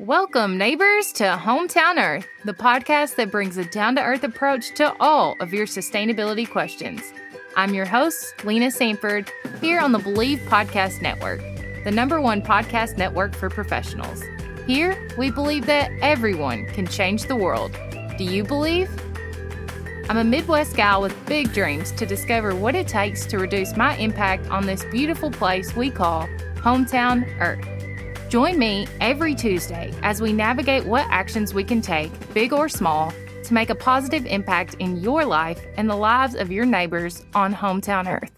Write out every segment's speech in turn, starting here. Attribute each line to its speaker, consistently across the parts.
Speaker 1: Welcome, neighbors, to Hometown Earth, the podcast that brings a down to earth approach to all of your sustainability questions. I'm your host, Lena Sanford, here on the Believe Podcast Network, the number one podcast network for professionals. Here, we believe that everyone can change the world. Do you believe? I'm a Midwest gal with big dreams to discover what it takes to reduce my impact on this beautiful place we call Hometown Earth. Join me every Tuesday as we navigate what actions we can take, big or small, to make a positive impact in your life and the lives of your neighbors on Hometown Earth.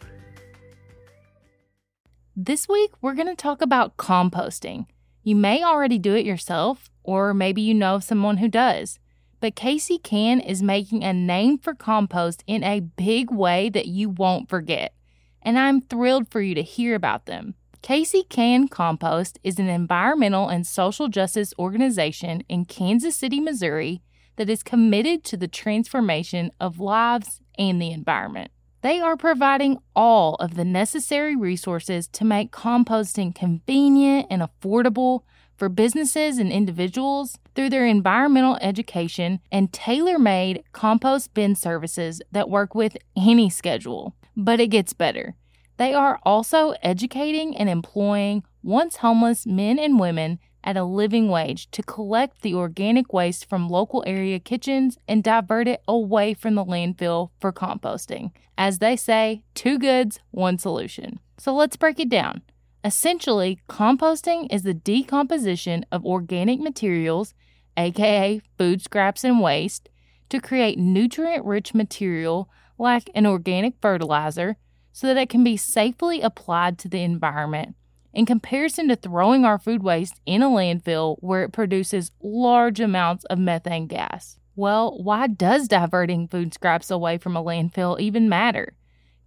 Speaker 1: This week, we're going to talk about composting. You may already do it yourself, or maybe you know of someone who does. But KC Can is making a name for compost in a big way that you won't forget. And I'm thrilled for you to hear about them. KC Can Compost is an environmental and social justice organization in Kansas City, Missouri that is committed to the transformation of lives and the environment. They are providing all of the necessary resources to make composting convenient and affordable for businesses and individuals through their environmental education and tailor made compost bin services that work with any schedule. But it gets better. They are also educating and employing once homeless men and women at a living wage to collect the organic waste from local area kitchens and divert it away from the landfill for composting. As they say, two goods, one solution. So let's break it down. Essentially, composting is the decomposition of organic materials, aka food scraps and waste, to create nutrient rich material like an organic fertilizer so that it can be safely applied to the environment in comparison to throwing our food waste in a landfill where it produces large amounts of methane gas. Well, why does diverting food scraps away from a landfill even matter?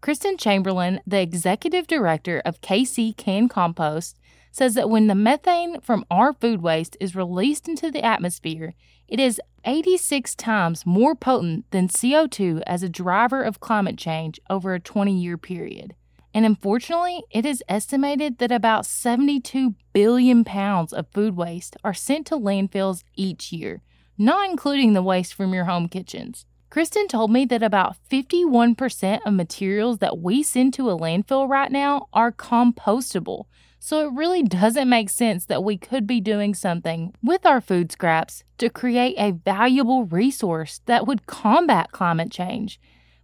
Speaker 1: Kristen Chamberlain, the executive director of KC Can Compost, says that when the methane from our food waste is released into the atmosphere, it is 86 times more potent than CO2 as a driver of climate change over a 20 year period. And unfortunately, it is estimated that about 72 billion pounds of food waste are sent to landfills each year, not including the waste from your home kitchens. Kristen told me that about 51% of materials that we send to a landfill right now are compostable, so it really doesn't make sense that we could be doing something with our food scraps to create a valuable resource that would combat climate change.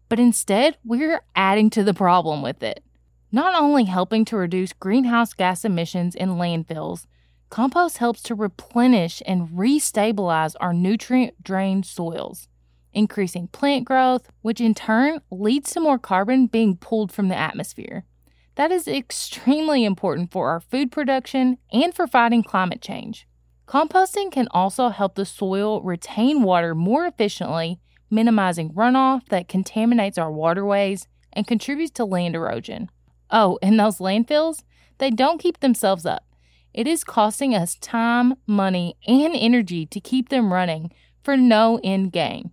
Speaker 1: But instead, we're adding to the problem with it. Not only helping to reduce greenhouse gas emissions in landfills, compost helps to replenish and restabilize our nutrient drained soils, increasing plant growth, which in turn leads to more carbon being pulled from the atmosphere. That is extremely important for our food production and for fighting climate change. Composting can also help the soil retain water more efficiently, minimizing runoff that contaminates our waterways and contributes to land erosion. Oh, and those landfills, they don't keep themselves up. It is costing us time, money, and energy to keep them running for no end gain.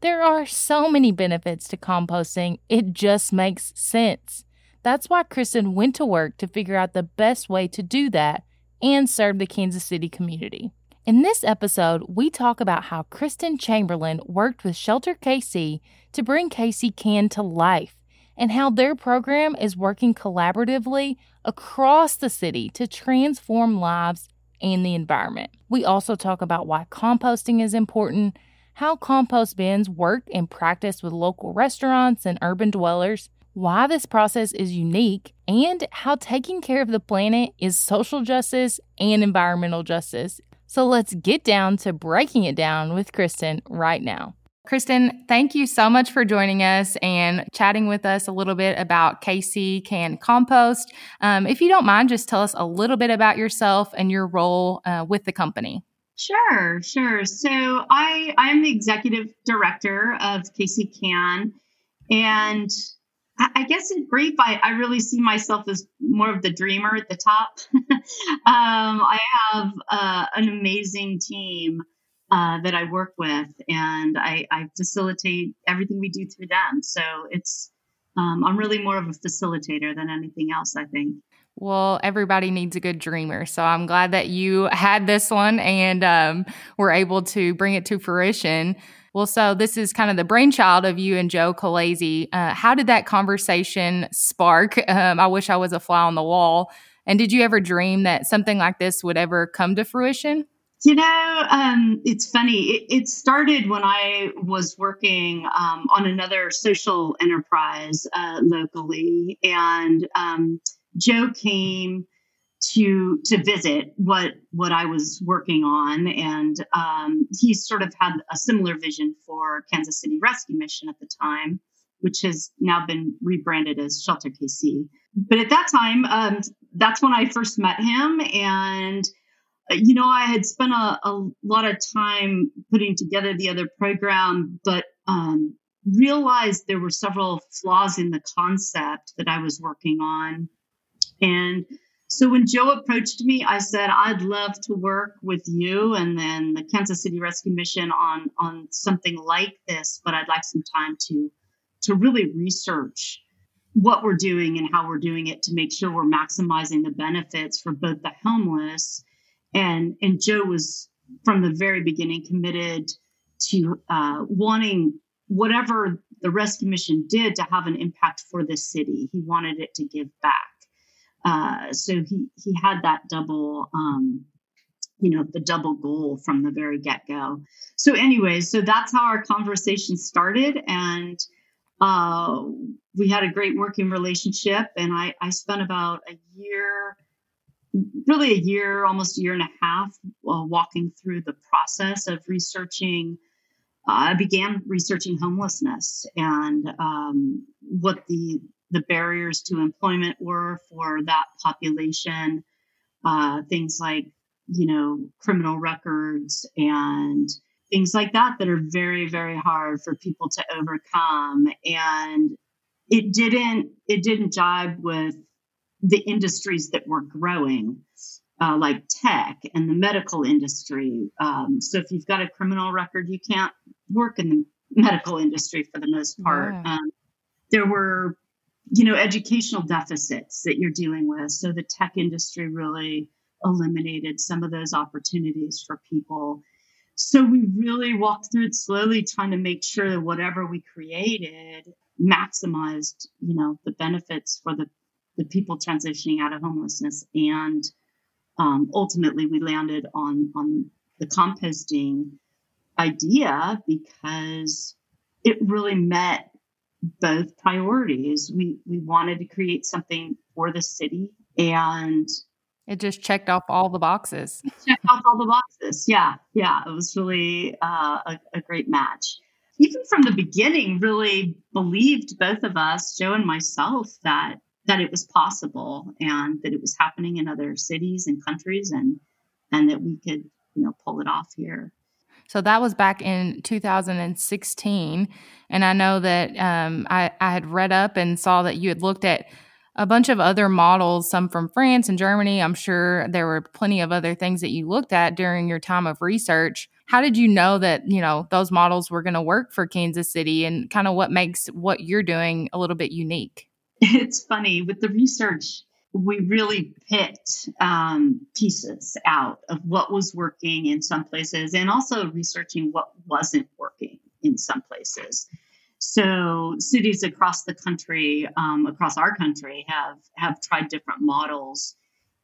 Speaker 1: There are so many benefits to composting, it just makes sense. That's why Kristen went to work to figure out the best way to do that and serve the Kansas City community. In this episode, we talk about how Kristen Chamberlain worked with Shelter KC to bring KC Can to life and how their program is working collaboratively across the city to transform lives and the environment. We also talk about why composting is important, how compost bins work in practice with local restaurants and urban dwellers, why this process is unique, and how taking care of the planet is social justice and environmental justice. So let's get down to breaking it down with Kristen right now. Kristen, thank you so much for joining us and chatting with us a little bit about KC Can Compost. Um, if you don't mind, just tell us a little bit about yourself and your role uh, with the company.
Speaker 2: Sure, sure. So I I'm the executive director of KC Can, and I guess in brief, I, I really see myself as more of the dreamer at the top. um, I have uh, an amazing team uh, that I work with, and I, I, facilitate everything we do through them. So it's um, I'm really more of a facilitator than anything else. I think.
Speaker 1: Well, everybody needs a good dreamer. So I'm glad that you had this one and um, were able to bring it to fruition. Well, so this is kind of the brainchild of you and Joe Colazzi. Uh, how did that conversation spark? Um, I wish I was a fly on the wall. And did you ever dream that something like this would ever come to fruition?
Speaker 2: You know, um, it's funny. It, it, started when I was working um, on another social enterprise uh, locally, and um, Joe came to to visit what what I was working on, and um, he sort of had a similar vision for Kansas City Rescue Mission at the time, which has now been rebranded as Shelter KC. But at that time, um, that's when I first met him, and you know, I had spent a, a lot of time putting together the other program, but um, realized there were several flaws in the concept that I was working on. And so when Joe approached me, I said, I'd love to work with you and then the Kansas City Rescue Mission on, on something like this, but I'd like some time to, to really research what we're doing and how we're doing it to make sure we're maximizing the benefits for both the homeless and and Joe was from the very beginning committed to uh, wanting whatever the rescue mission did to have an impact for the city. He wanted it to give back. Uh, so he he had that double, um, you know, the double goal from the very get go. So, anyways, so that's how our conversation started, and uh, we had a great working relationship. And I I spent about a year really a year, almost a year and a half, uh, walking through the process of researching. Uh, I began researching homelessness and um, what the the barriers to employment were for that population. Uh, things like you know criminal records and things like that that are very very hard for people to overcome and it didn't it didn't jibe with the industries that were growing, uh, like tech and the medical industry. Um, so if you've got a criminal record, you can't work in the medical industry for the most part. Yeah. Um, there were, you know, educational deficits that you're dealing with. So the tech industry really eliminated some of those opportunities for people. So we really walked through it slowly, trying to make sure that whatever we created maximized, you know, the benefits for the the people transitioning out of homelessness. And um, ultimately, we landed on, on the composting idea because it really met both priorities. We, we wanted to create something for the city and
Speaker 1: it just checked off all the boxes.
Speaker 2: Checked off all the boxes. Yeah. Yeah. It was really uh, a, a great match even from the beginning, really believed both of us, Joe and myself, that that it was possible and that it was happening in other cities and countries and and that we could you know pull it off here
Speaker 1: so that was back in 2016 and i know that um, I, I had read up and saw that you had looked at a bunch of other models some from france and germany. I'm sure there were plenty of other things that you looked at during your time of research. How did you know that you know those models were going to work for kansas city and kind of what makes what you're doing a little bit unique?
Speaker 2: It's funny with the research we really picked um, pieces out of what was working in some places and also researching what wasn't working in some places. So cities across the country um, across our country have have tried different models.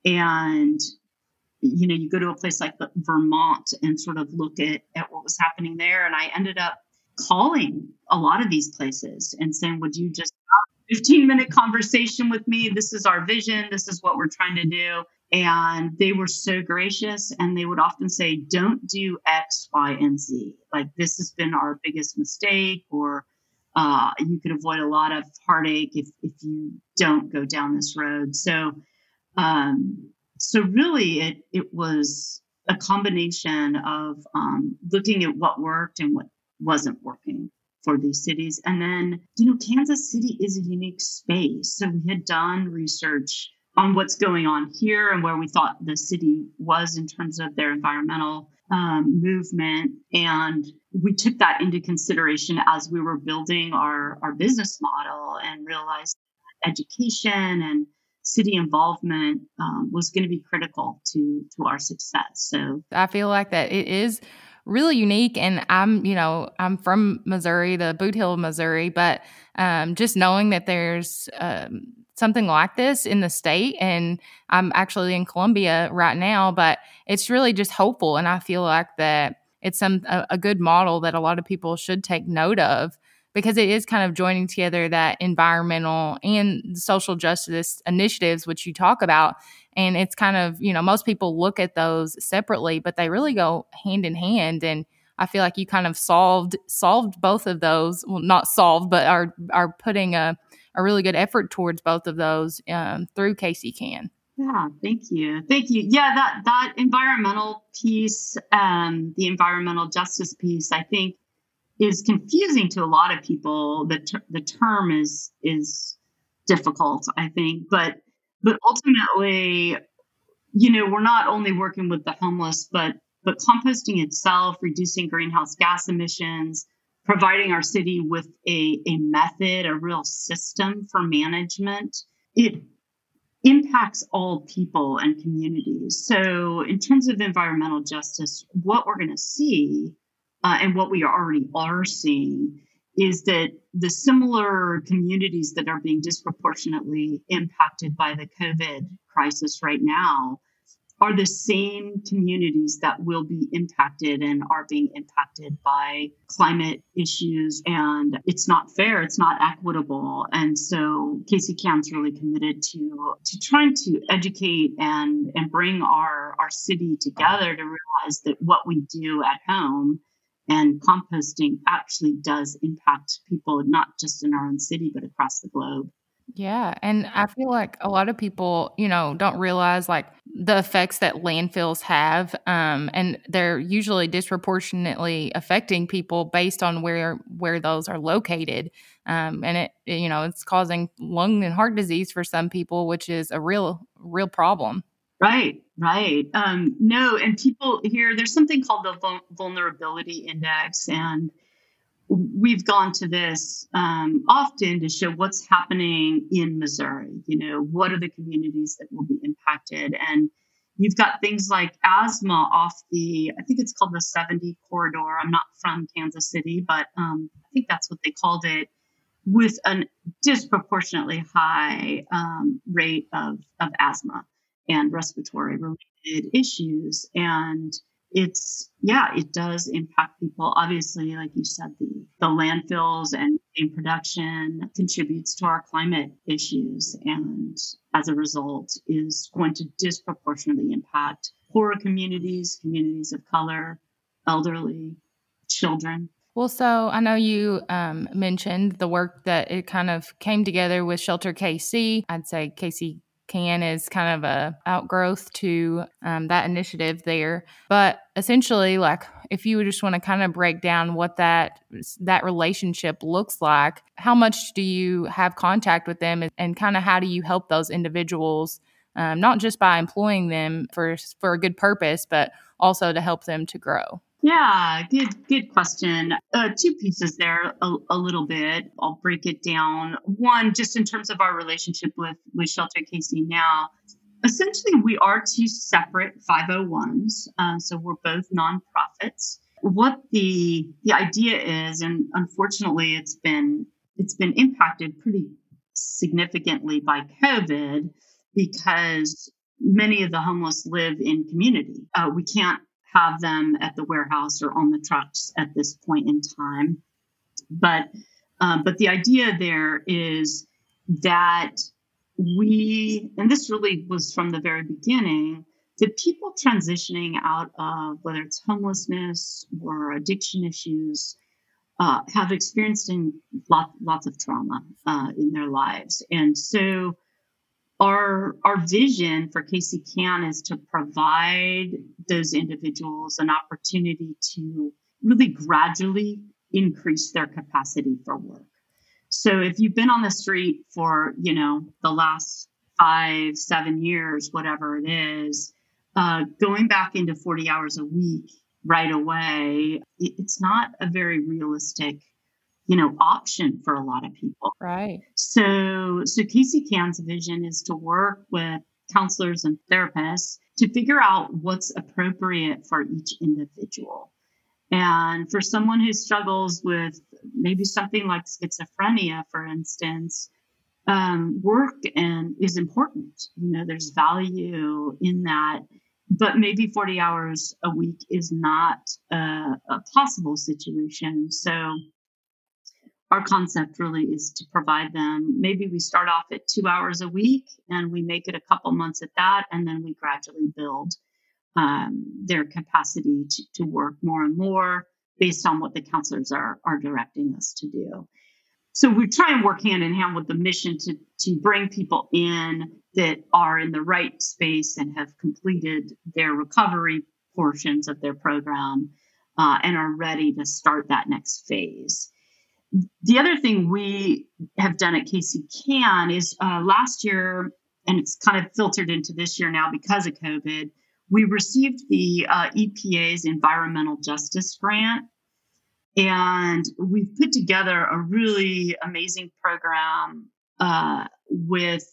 Speaker 2: And you know you go to a place like vermont and sort of look at, at what was happening there. And i ended up calling a lot of these places and saying would you just 15 minute conversation with me. This is our vision. This is what we're trying to do. And they were so gracious. And they would often say, don't do X, Y, and Z. Like, this has been our biggest mistake, or uh, you could avoid a lot of heartache if, if you don't go down this road. So, um, so really, it, it was a combination of um, looking at what worked and what wasn't working for these cities. And then, you know, Kansas City is a unique space. So we had done research on what's going on here and where we thought the city was in terms of their environmental um, movement. And we took that into consideration as we were building our, our business model and realized education and city involvement um, was going to be critical to to our success. So
Speaker 1: I feel like that it is really unique. And I'm, you know, I'm from Missouri, the Bootheel, Missouri, but um, just knowing that there's um, something like this in the state, and I'm actually in Columbia right now, but it's really just hopeful. And I feel like that it's some a, a good model that a lot of people should take note of because it is kind of joining together that environmental and social justice initiatives which you talk about. And it's kind of you know most people look at those separately but they really go hand in hand. And i feel like you kind of solved solved both of those. Well not solved but are are putting a, a really good effort towards both of those um, through KC Can.
Speaker 2: Yeah thank you. Thank you. Yeah that that environmental piece um the environmental justice piece i think is confusing to a lot of people. The ter- the term is is difficult, I think, but but ultimately, you know, we're not only working with the homeless, but but composting itself, reducing greenhouse gas emissions, providing our city with a, a method, a real system for management, it impacts all people and communities. So, in terms of environmental justice, what we're going to see uh, and what we already are seeing is that the similar communities that are being disproportionately impacted by the COVID crisis right now are the same communities that will be impacted and are being impacted by climate issues. And it's not fair, it's not equitable. And so KC CAN's really committed to, to trying to educate and, and bring our, our city together to realize that what we do at home and composting actually does impact people, not just in our own city, but across the globe.
Speaker 1: Yeah. And I feel like a lot of people, you know, don't realize like the effects that landfills have. Um, and they're usually disproportionately affecting people based on where where those are located. Um, and it, you know, it's causing lung and heart disease for some people, which is a real, real problem.
Speaker 2: Right, right. Um, no, and people here, there's something called the vulnerability index, and we've gone to this um, often to show what's happening in Missouri. You know, what are the communities that will be impacted? And you've got things like asthma off the, I think it's called the 70 corridor. I'm not from Kansas City, but um, I think that's what they called it, with a disproportionately high um, rate of, of asthma and respiratory related issues. And it's, yeah, it does impact people. Obviously, like you said, the, the landfills and in production contributes to our climate issues. And as a result, is going to disproportionately impact poorer communities, communities of color, elderly, children.
Speaker 1: Well, so I know you um, mentioned the work that it kind of came together with Shelter KC. I'd say KC can is kind of a outgrowth to um, that initiative there. But essentially like if you just want to kind of break down what that that relationship looks like how much do you have contact with them and, and kind of how do you help those individuals um, not just by employing them for for a good purpose but also to help them to grow
Speaker 2: yeah, good good question. Uh, two pieces there, a, a, little bit. I'll break it down. One, just in terms of our relationship with with Shelter KC now. Essentially, we are two separate 501s, uh, so we're both nonprofits. What the the idea is, and unfortunately, it's been it's been impacted pretty significantly by COVID because many of the homeless live in community. Uh, we can't have them at the warehouse or on the trucks at this point in time. But um, but the idea there is that we, and this really was from the very beginning, that people transitioning out of whether it's homelessness or addiction issues uh, have experienced in lot, lots of trauma uh, in their lives, and so our our vision for KC Can is to provide those individuals an opportunity to really gradually increase their capacity for work. So if you've been on the street for you know the last five seven years, whatever it is, uh, going back into 40 hours a week right away, it's not a very realistic you know option for a lot of people.
Speaker 1: Right.
Speaker 2: So so KC Can's vision is to work with counselors and therapists to figure out what's appropriate for each individual. And for someone who struggles with maybe something like schizophrenia for instance um, work and is important. You know there's value in that but maybe 40 hours a week is not a, a possible situation. So our concept really is to provide them maybe we start off at two hours a week and we make it a couple months at that and then we gradually build um, their capacity to, to work more and more based on what the counselors are, are directing us to do. So we try and work hand in hand with the mission to, to bring people in that are in the right space and have completed their recovery portions of their program uh, and are ready to start that next phase the other thing we have done at KC Can is uh, last year, and it's kind of filtered into this year now because of COVID, we received the uh, EPA's Environmental Justice Grant. And we've put together a really amazing program uh, with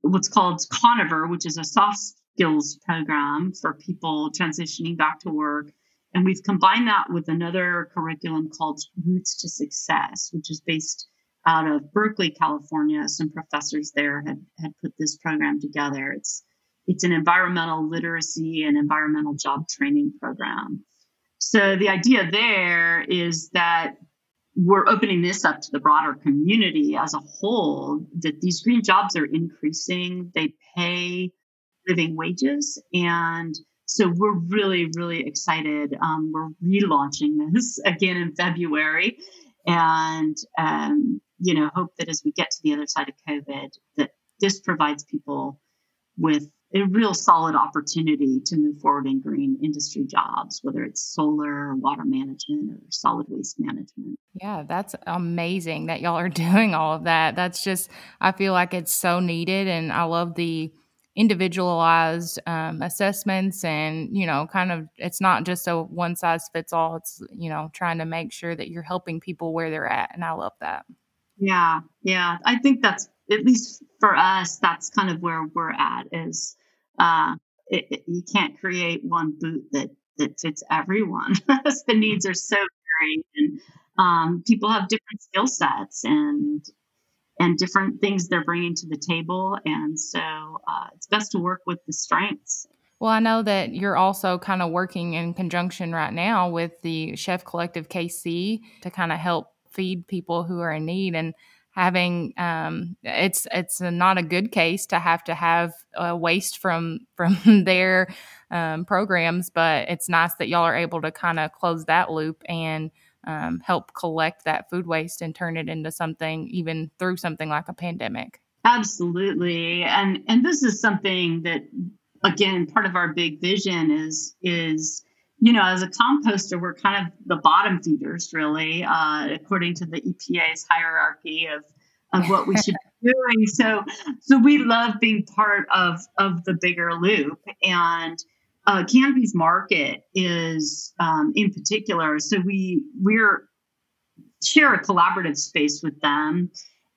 Speaker 2: what's called Conover, which is a soft skills program for people transitioning back to work and we've combined that with another curriculum called Roots to Success, which is based out of Berkeley, California. Some professors there had, had put this program together. It's it's an environmental literacy and environmental job training program. So the idea there is that we're opening this up to the broader community as a whole, that these green jobs are increasing. They pay living wages and so we're really, really excited. Um, we're relaunching this again in February, and um, you know, hope that as we get to the other side of COVID, that this provides people with a real solid opportunity to move forward in green industry jobs, whether it's solar, water management, or solid waste management.
Speaker 1: Yeah, that's amazing that y'all are doing all of that. That's just, I feel like it's so needed. And I love the individualized um, assessments and you know kind of it's not just a one size fits all. It's you know trying to make sure that you're helping people where they're at and i love that.
Speaker 2: Yeah yeah. I think that's at least for us that's kind of where we're at is uh it, it, you can't create one boot that that fits everyone. The needs are so varied and um, people have different skill sets and and different things they're bringing to the table. And so uh, it's best to work with the strengths.
Speaker 1: Well, I know that you're also kind of working in conjunction right now with the Chef Collective KC to kind of help feed people who are in need and having um, it's it's a, not a good case to have to have waste from from their um, programs, but it's nice that y'all are able to kind of close that loop and um, help collect that food waste and turn it into something even through something like a pandemic.
Speaker 2: Absolutely, and and this is something that again part of our big vision is is you know as a composter we're kind of the bottom feeders really uh, according to the EPA's hierarchy of of what we should be doing. So so we love being part of of the bigger loop and uh, Kanbe's market is um, in particular. So we we're share a collaborative space with them,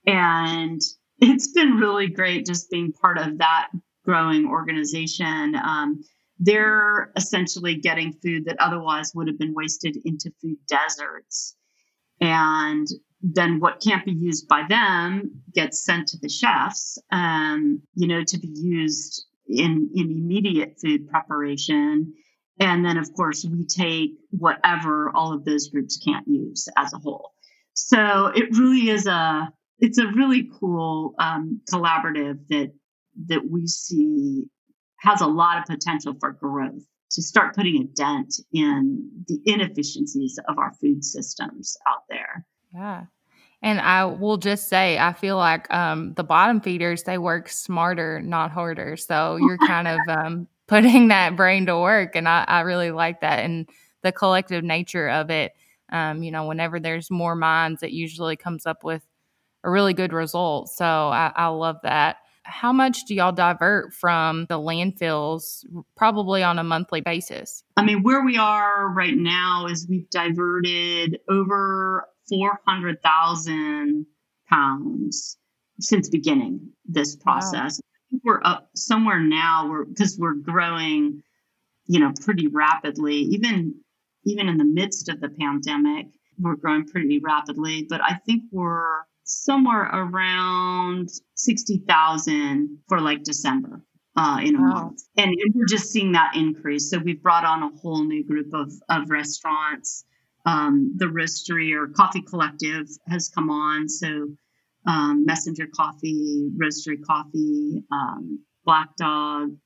Speaker 2: and it's been really great just being part of that growing organization. Um, they're essentially getting food that otherwise would have been wasted into food deserts, and then what can't be used by them gets sent to the chefs, um, you know, to be used in, in immediate food preparation. And then, of course, we take whatever all of those groups can't use as a whole. So it really is a, it's a really cool um, collaborative that, that we see has a lot of potential for growth to start putting a dent in the inefficiencies of our food systems out there.
Speaker 1: Yeah. And I will just say, I feel like um, the bottom feeders, they work smarter, not harder. So you're kind of um, putting that brain to work. And I, I, really like that. And the collective nature of it, um, you know, whenever there's more minds, it usually comes up with a really good result. So I, I love that. How much do y'all divert from the landfills probably on a monthly basis?
Speaker 2: I mean, where we are right now is we've diverted over 400,000 pounds since beginning this process. Wow. We're up somewhere now we're because we're growing, you know, pretty rapidly. Even even in the midst of the pandemic, we're growing pretty rapidly. But I think we're somewhere around 60,000 for like December uh, in a wow. month. And, and, we're just seeing that increase. So we've brought on a whole new group of, of restaurants. Um, the Roasterie or Coffee Collective has come on. So um, Messenger Coffee, Roasterie Coffee, um, Black Dog,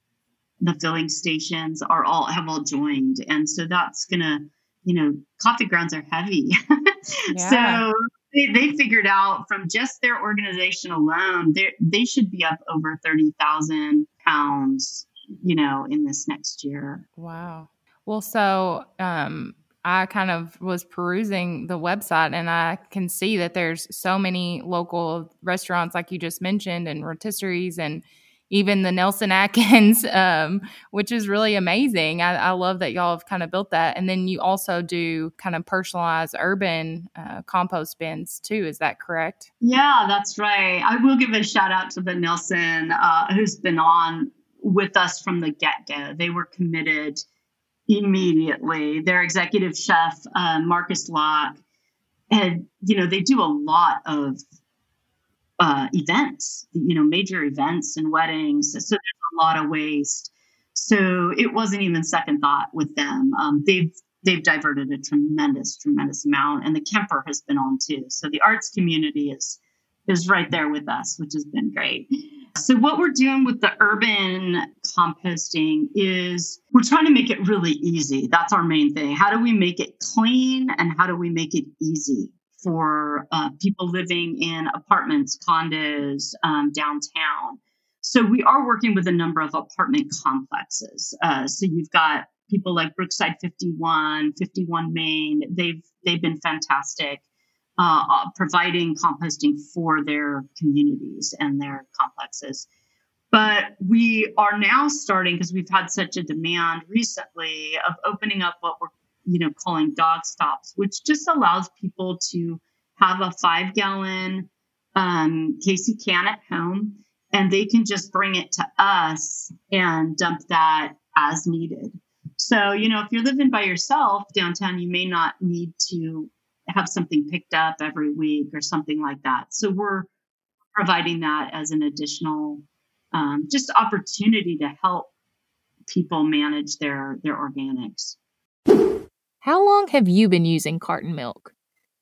Speaker 2: the filling stations are all have all joined. And so that's going to, you know, coffee grounds are heavy. yeah. So they, they figured out from just their organization alone, they they should be up over 30,000 pounds, you know, in this next year.
Speaker 1: Wow. Well, so um, I kind of was perusing the website and I can see that there's so many local restaurants, like you just mentioned, and rotisseries and even the Nelson Atkins, um, which is really amazing. I, I, love that y'all have kind of built that. And then you also do kind of personalized urban uh, compost bins too. Is that correct?
Speaker 2: Yeah, that's right. I will give a shout out to the Nelson, uh, who's been on with us from the get go. They were committed immediately. Their executive chef, uh, Marcus Locke, and you know they do a lot of uh, events, you know, major events and weddings. So there's a lot of waste. So it wasn't even second thought with them. Um, they've they've diverted a tremendous, tremendous amount, and the Kemper has been on too. So the arts community is is right there with us, which has been great. So what we're doing with the urban composting is we're trying to make it really easy. That's our main thing. How do we make it clean and how do we make it easy? for uh, people living in apartments, condos um, downtown. So we are working with a number of apartment complexes. Uh, so you've got people like Brookside 51, 51 Main. They've they've been fantastic, uh, uh providing composting for their communities and their complexes. But we are now starting because we've had such a demand recently of opening up what we're you know, calling dog stops, which just allows people to have a five gallon um, Casey can at home and they can just bring it to us and dump that as needed. So, you know, if you're living by yourself downtown, you may not need to have something picked up every week or something like that. So, we're providing that as an additional um, just opportunity to help people manage their their organics.
Speaker 1: How long have you been using carton milk?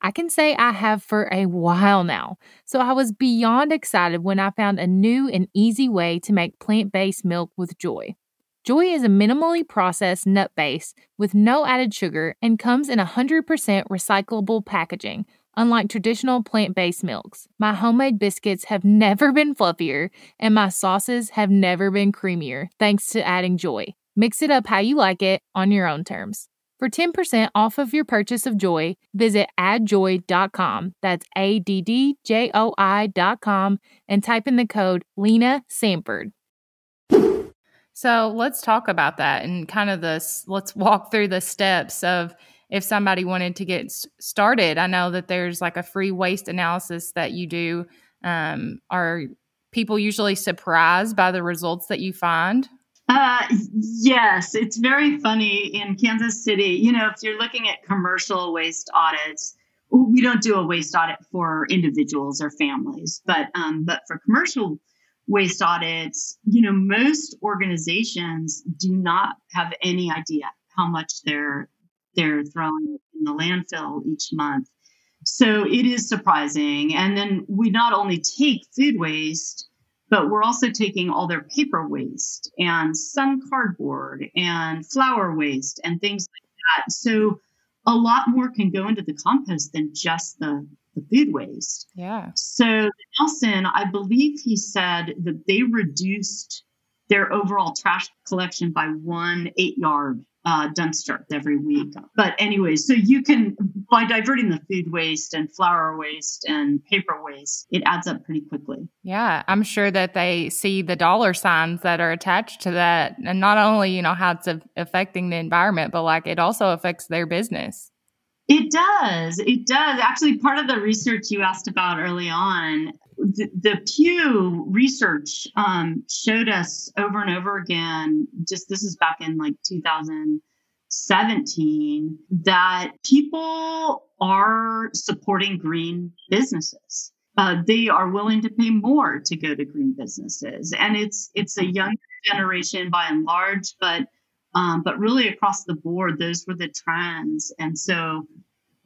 Speaker 1: I can say I have for a while now, so I was beyond excited when I found a new and easy way to make plant based milk with JOI. JOI is a minimally processed nut base with no added sugar and comes in 100% recyclable packaging, unlike traditional plant based milks. My homemade biscuits have never been fluffier, and my sauces have never been creamier thanks to adding JOI. Mix it up how you like it on your own terms. For 10% off of your purchase of JOI, visit addjoi.com. That's A D D J O I.com and type in the code Lena Sanford. So let's talk about that and kind of this. Let's walk through the steps of if somebody wanted to get started. I know that there's like a free waste analysis that you do. Um, are people usually surprised by the results that you find?
Speaker 2: Uh, yes, it's very funny in Kansas City. You know, if you're looking at commercial waste audits, we don't do a waste audit for individuals or families, but um, but for commercial waste audits, you know, most organizations do not have any idea how much they're they're throwing in the landfill each month. So it is surprising. And then we not only take food waste but we're also taking all their paper waste and some cardboard and flour waste and things like that. So a lot more can go into the compost than just the, the food waste.
Speaker 1: Yeah.
Speaker 2: So Nelson, I believe he said that they reduced their overall trash collection by one eight yard uh, dumpster every week. But anyway, so you can, by diverting the food waste and flour waste and paper waste, it adds up pretty quickly.
Speaker 1: Yeah, I'm sure that they see the dollar signs that are attached to that. And not only, you know, how it's affecting the environment, but like it also affects their business.
Speaker 2: It does. It does. Actually, part of the research you asked about early on, the, the Pew research um, showed us over and over again, just this is back in like 2017, that people are supporting green businesses. Uh, they are willing to pay more to go to green businesses, and it's it's a younger generation by and large, but um, but really across the board, those were the trends. And so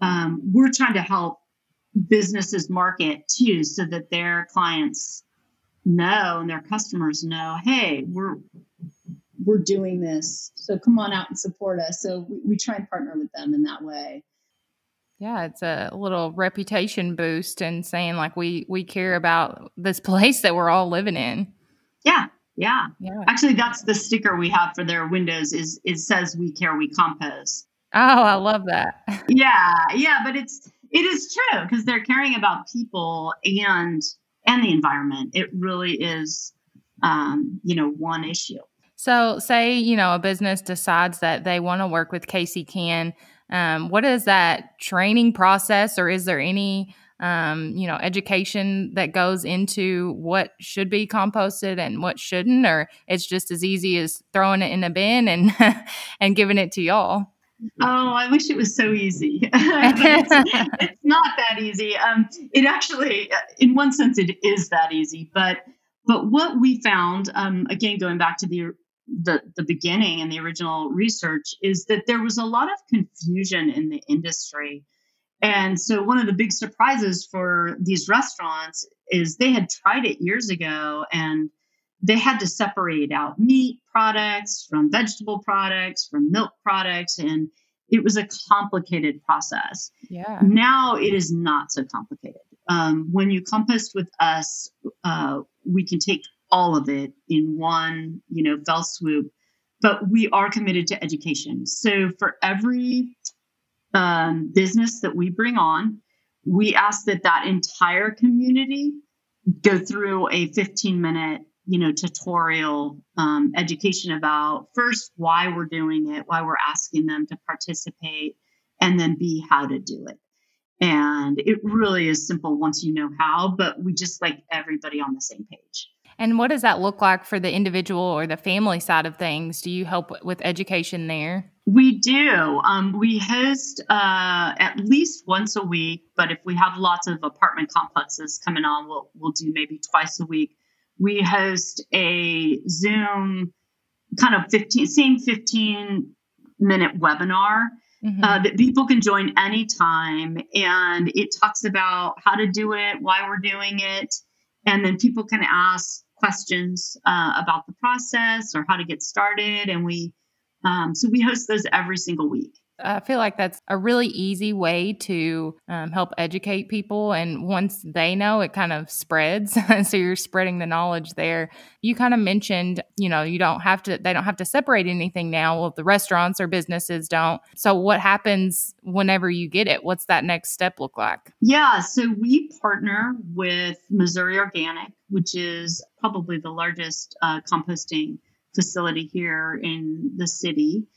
Speaker 2: um, we're trying to help businesses market too, so that their clients know and their customers know, hey, we're we're doing this, so come on out and support us. So we, we try and partner with them in that way.
Speaker 1: Yeah, it's a little reputation boost and saying like we we care about this place that we're all living in.
Speaker 2: Yeah, yeah. Yeah. Actually, that's the sticker we have for their windows is it says we care, we compost.
Speaker 1: Oh, I love that.
Speaker 2: yeah. Yeah, but it's it is true because they're caring about people and and the environment. It really is um, you know, one issue.
Speaker 1: So, say, you know, a business decides that they want to work with KC Can. Um, what is that training process, or is there any um, you know, education that goes into what should be composted and what shouldn't, or it's just as easy as throwing it in a bin and and giving it to y'all.
Speaker 2: Oh, I wish it was so easy. it's, it's, not that easy. Um, it actually, in one sense, it is that easy. But but what we found, um, again, going back to the the the beginning and the original research, is that there was a lot of confusion in the industry and so one of the big surprises for these restaurants is they had tried it years ago and they had to separate out meat products from vegetable products from milk products and it was a complicated process.
Speaker 1: Yeah.
Speaker 2: Now it is not so complicated. Um, when you compost with us, uh, we can take all of it in one, you know, fell swoop. But we are committed to education. So for every um, business that we bring on, we ask that that entire community go through a 15 minute you know tutorial um, education about first why we're doing it why we're asking them to participate and then b how to do it. And it really is simple once you know how but we just like everybody on the same page
Speaker 1: and what does that look like for the individual or the family side of things? Do you help with education there?
Speaker 2: We do. Um, we host uh, at least once a week, but if we have lots of apartment complexes coming on, we'll we'll do maybe twice a week. We host a Zoom kind of 15 same 15 minute webinar mm-hmm. uh, that people can join anytime, and it talks about how to do it, why we're doing it, and then people can ask questions uh, about the process or how to get started. And we, um, so we host those every single week.
Speaker 1: I feel like that's a really easy way to um, help educate people. And once they know, it kind of spreads. so you're spreading the knowledge there. You kind of mentioned, you know, you don't have to, they don't have to separate anything now. Well, the restaurants or businesses don't. So what happens whenever you get it? What's that next step look like?
Speaker 2: Yeah. So we partner with Missouri Organic, which is probably the largest uh, composting facility here in the city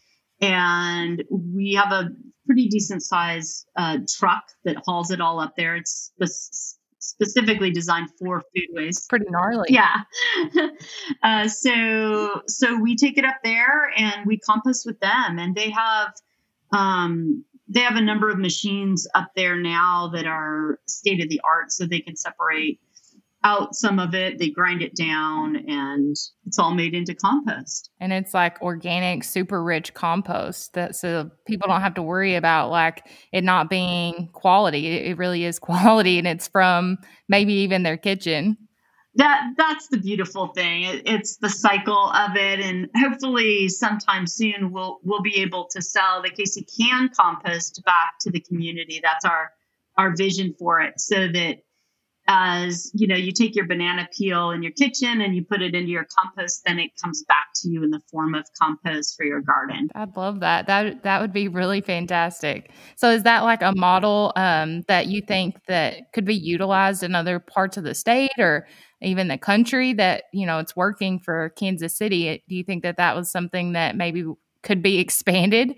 Speaker 2: and we have a pretty decent size uh, truck that hauls it all up there. It's spe- specifically designed for food waste.
Speaker 1: Pretty gnarly.
Speaker 2: Yeah. uh, so so we take it up there and we compost with them, and they have um, they have a number of machines up there now that are state of the art, so they can separate out some of it, they grind it down, and it's all made into compost.
Speaker 1: And it's like organic, super rich compost that so people don't have to worry about like it not being quality. It, really is quality, and it's from maybe even their kitchen.
Speaker 2: That that's the beautiful thing. It, it's the cycle of it, and hopefully, sometime soon, we'll we'll be able to sell the KC Can compost back to the community. That's our our vision for it, so that as you know you take your banana peel in your kitchen and you put it into your compost then it comes back to you in the form of compost for your garden.
Speaker 1: I'd love that. That that would be really fantastic. So is that like a model um, that you think that could be utilized in other parts of the state or even the country that you know it's working for kansas city? Do you think that that was something that maybe could be expanded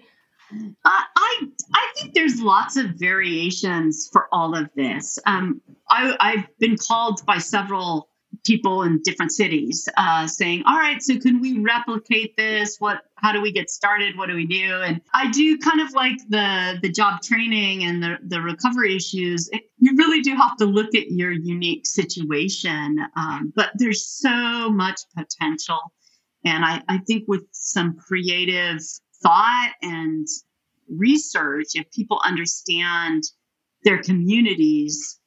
Speaker 2: I I think there's lots of variations for all of this. Um, I, I've been called by several people in different cities uh, saying, "All right, so can we replicate this? What? How do we get started? What do we do?" And I do kind of like the the job training and the the recovery issues. It, you really do have to look at your unique situation, um, but there's so much potential, and I, I think with some creative thought and research, if people understand their communities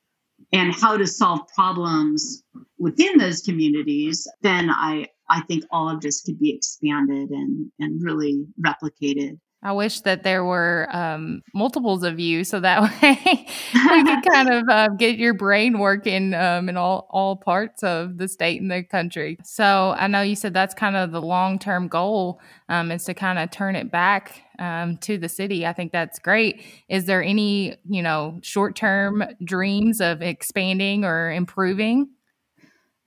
Speaker 2: and how to solve problems within those communities, then I, I think all of this could be expanded and, and really replicated.
Speaker 1: I wish that there were um, multiples of you, so that way we could kind of uh, get your brain working um, in all all parts of the state and the country. So I know you said that's kind of the long term goal um, is to kind of turn it back um, to the city. I think that's great. Is there any you know short term dreams of expanding or improving?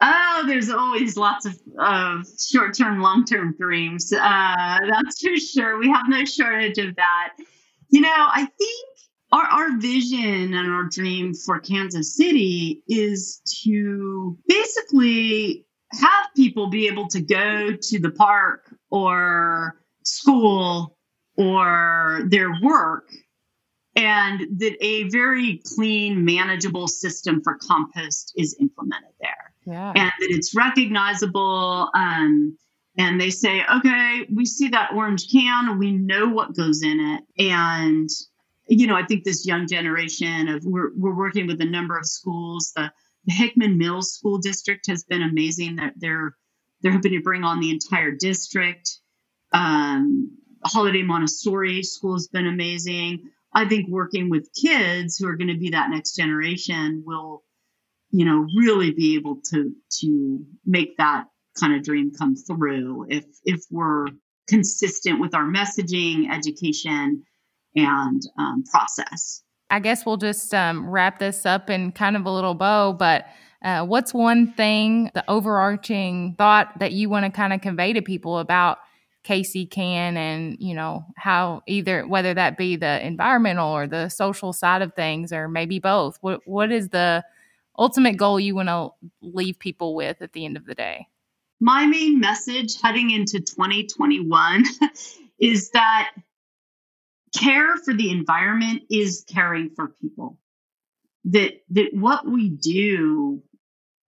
Speaker 2: Oh, there's always lots of uh, short term, long term dreams. Uh, that's for sure. We have no shortage of that. You know, I think our, our vision and our dream for Kansas City is to basically have people be able to go to the park or school or their work and that a very clean, manageable system for compost is implemented there
Speaker 1: yeah.
Speaker 2: and that it's recognizable. Um, and they say, okay, we see that orange can, we know what goes in it. And, you know, I think this young generation of we're, we're working with a number of schools. The, the Hickman Mills School District has been amazing. That they're they're hoping to bring on the entire district. Um, Holliday Montessori School has been amazing. I think working with kids who are going to be that next generation will you know, really be able to to make that kind of dream come through if if we're consistent with our messaging, education, and um, process.
Speaker 1: I guess we'll just um, wrap this up in kind of a little bow, but. Uh, what's one thing, the overarching thought that you want to kind of convey to people about KC Can and, you know, how either whether that be the environmental or the social side of things or maybe both? What what is the ultimate goal you want to leave people with at the end of the day?
Speaker 2: My main message heading into 2021 is that care for the environment is caring for people. That that what we do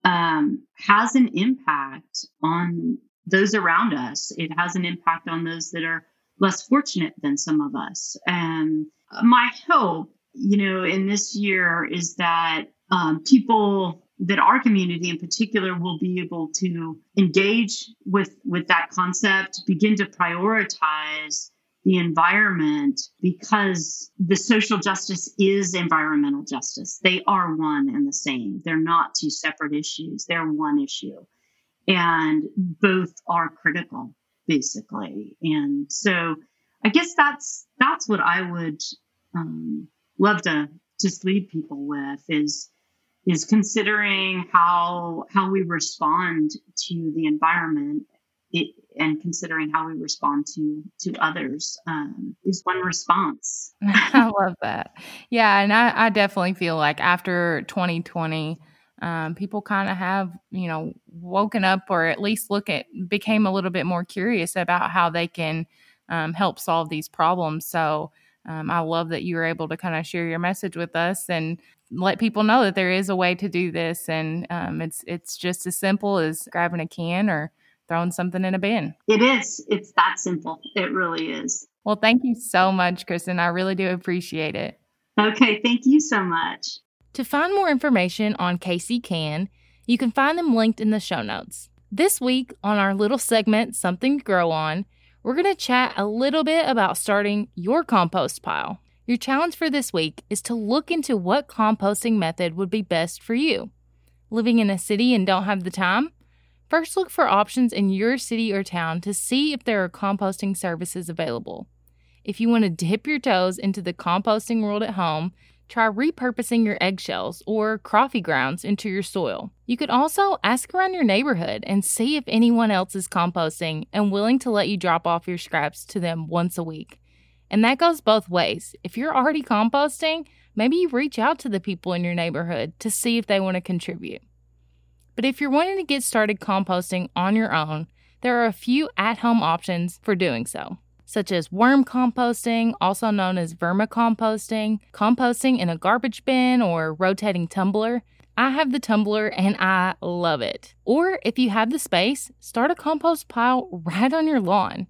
Speaker 2: um, has an impact on those around us. It has an impact on those that are less fortunate than some of us. And my hope, you know, in this year is that um, people that our community in particular will be able to engage with with that concept begin to prioritize the environment because the social justice is environmental justice. They are one and the same. They're not two separate issues. They're one issue. And both are critical basically. And so i guess that's that's what i would um, love to just lead people with is is considering how how we respond to the environment it, and considering how we respond to to others um, is one response.
Speaker 1: I love that. Yeah, and I, I definitely feel like after 2020, um, people kind of have you know woken up or at least look at became a little bit more curious about how they can um, help solve these problems. So. Um, I love that you were able to kind of share your message with us and let people know that there is a way to do this, and um, it's it's just as simple as grabbing a can or throwing something in a bin.
Speaker 2: It is. It's that simple. It really is.
Speaker 1: Well, thank you so much, Kristen. I really do appreciate it.
Speaker 2: Okay, thank you so much.
Speaker 1: To find more information on KC Can, you can find them linked in the show notes. This week on our little segment, Something to Grow On, we're going to chat a little bit about starting your compost pile. Your challenge for this week is to look into what composting method would be best for you. Living in a city and don't have the time? First, look for options in your city or town to see if there are composting services available. If you want to dip your toes into the composting world at home, try repurposing your eggshells or coffee grounds into your soil. You could also ask around your neighborhood and see if anyone else is composting and willing to let you drop off your scraps to them once a week. And that goes both ways. If you're already composting, maybe you reach out to the people in your neighborhood to see if they want to contribute. But if you're wanting to get started composting on your own, there are a few at home options for doing so, such as worm composting, also known as vermicomposting, composting in a garbage bin or rotating tumbler. I have the tumbler and I love it. Or if you have the space, start a compost pile right on your lawn.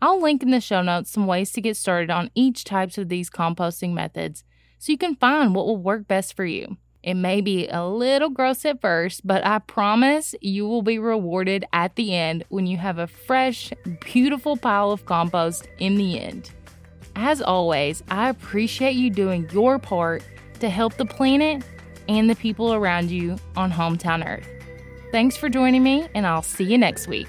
Speaker 1: I'll link in the show notes some ways to get started on each types of these composting methods so you can find what will work best for you. It may be a little gross at first, but I promise you will be rewarded at the end when you have a fresh, beautiful pile of compost in the end. As always, I appreciate you doing your part to help the planet and the people around you on Hometown Earth. Thanks for joining me, and I'll see you next week.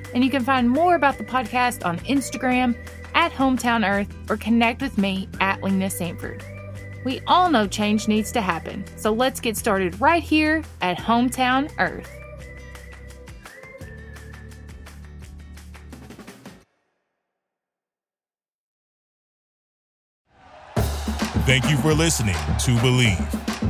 Speaker 1: And you can find more about the podcast on Instagram at Hometown Earth or connect with me at Lena Sanford. We all know change needs to happen, so let's get started right here at Hometown Earth.
Speaker 3: Thank you for listening to Bleav.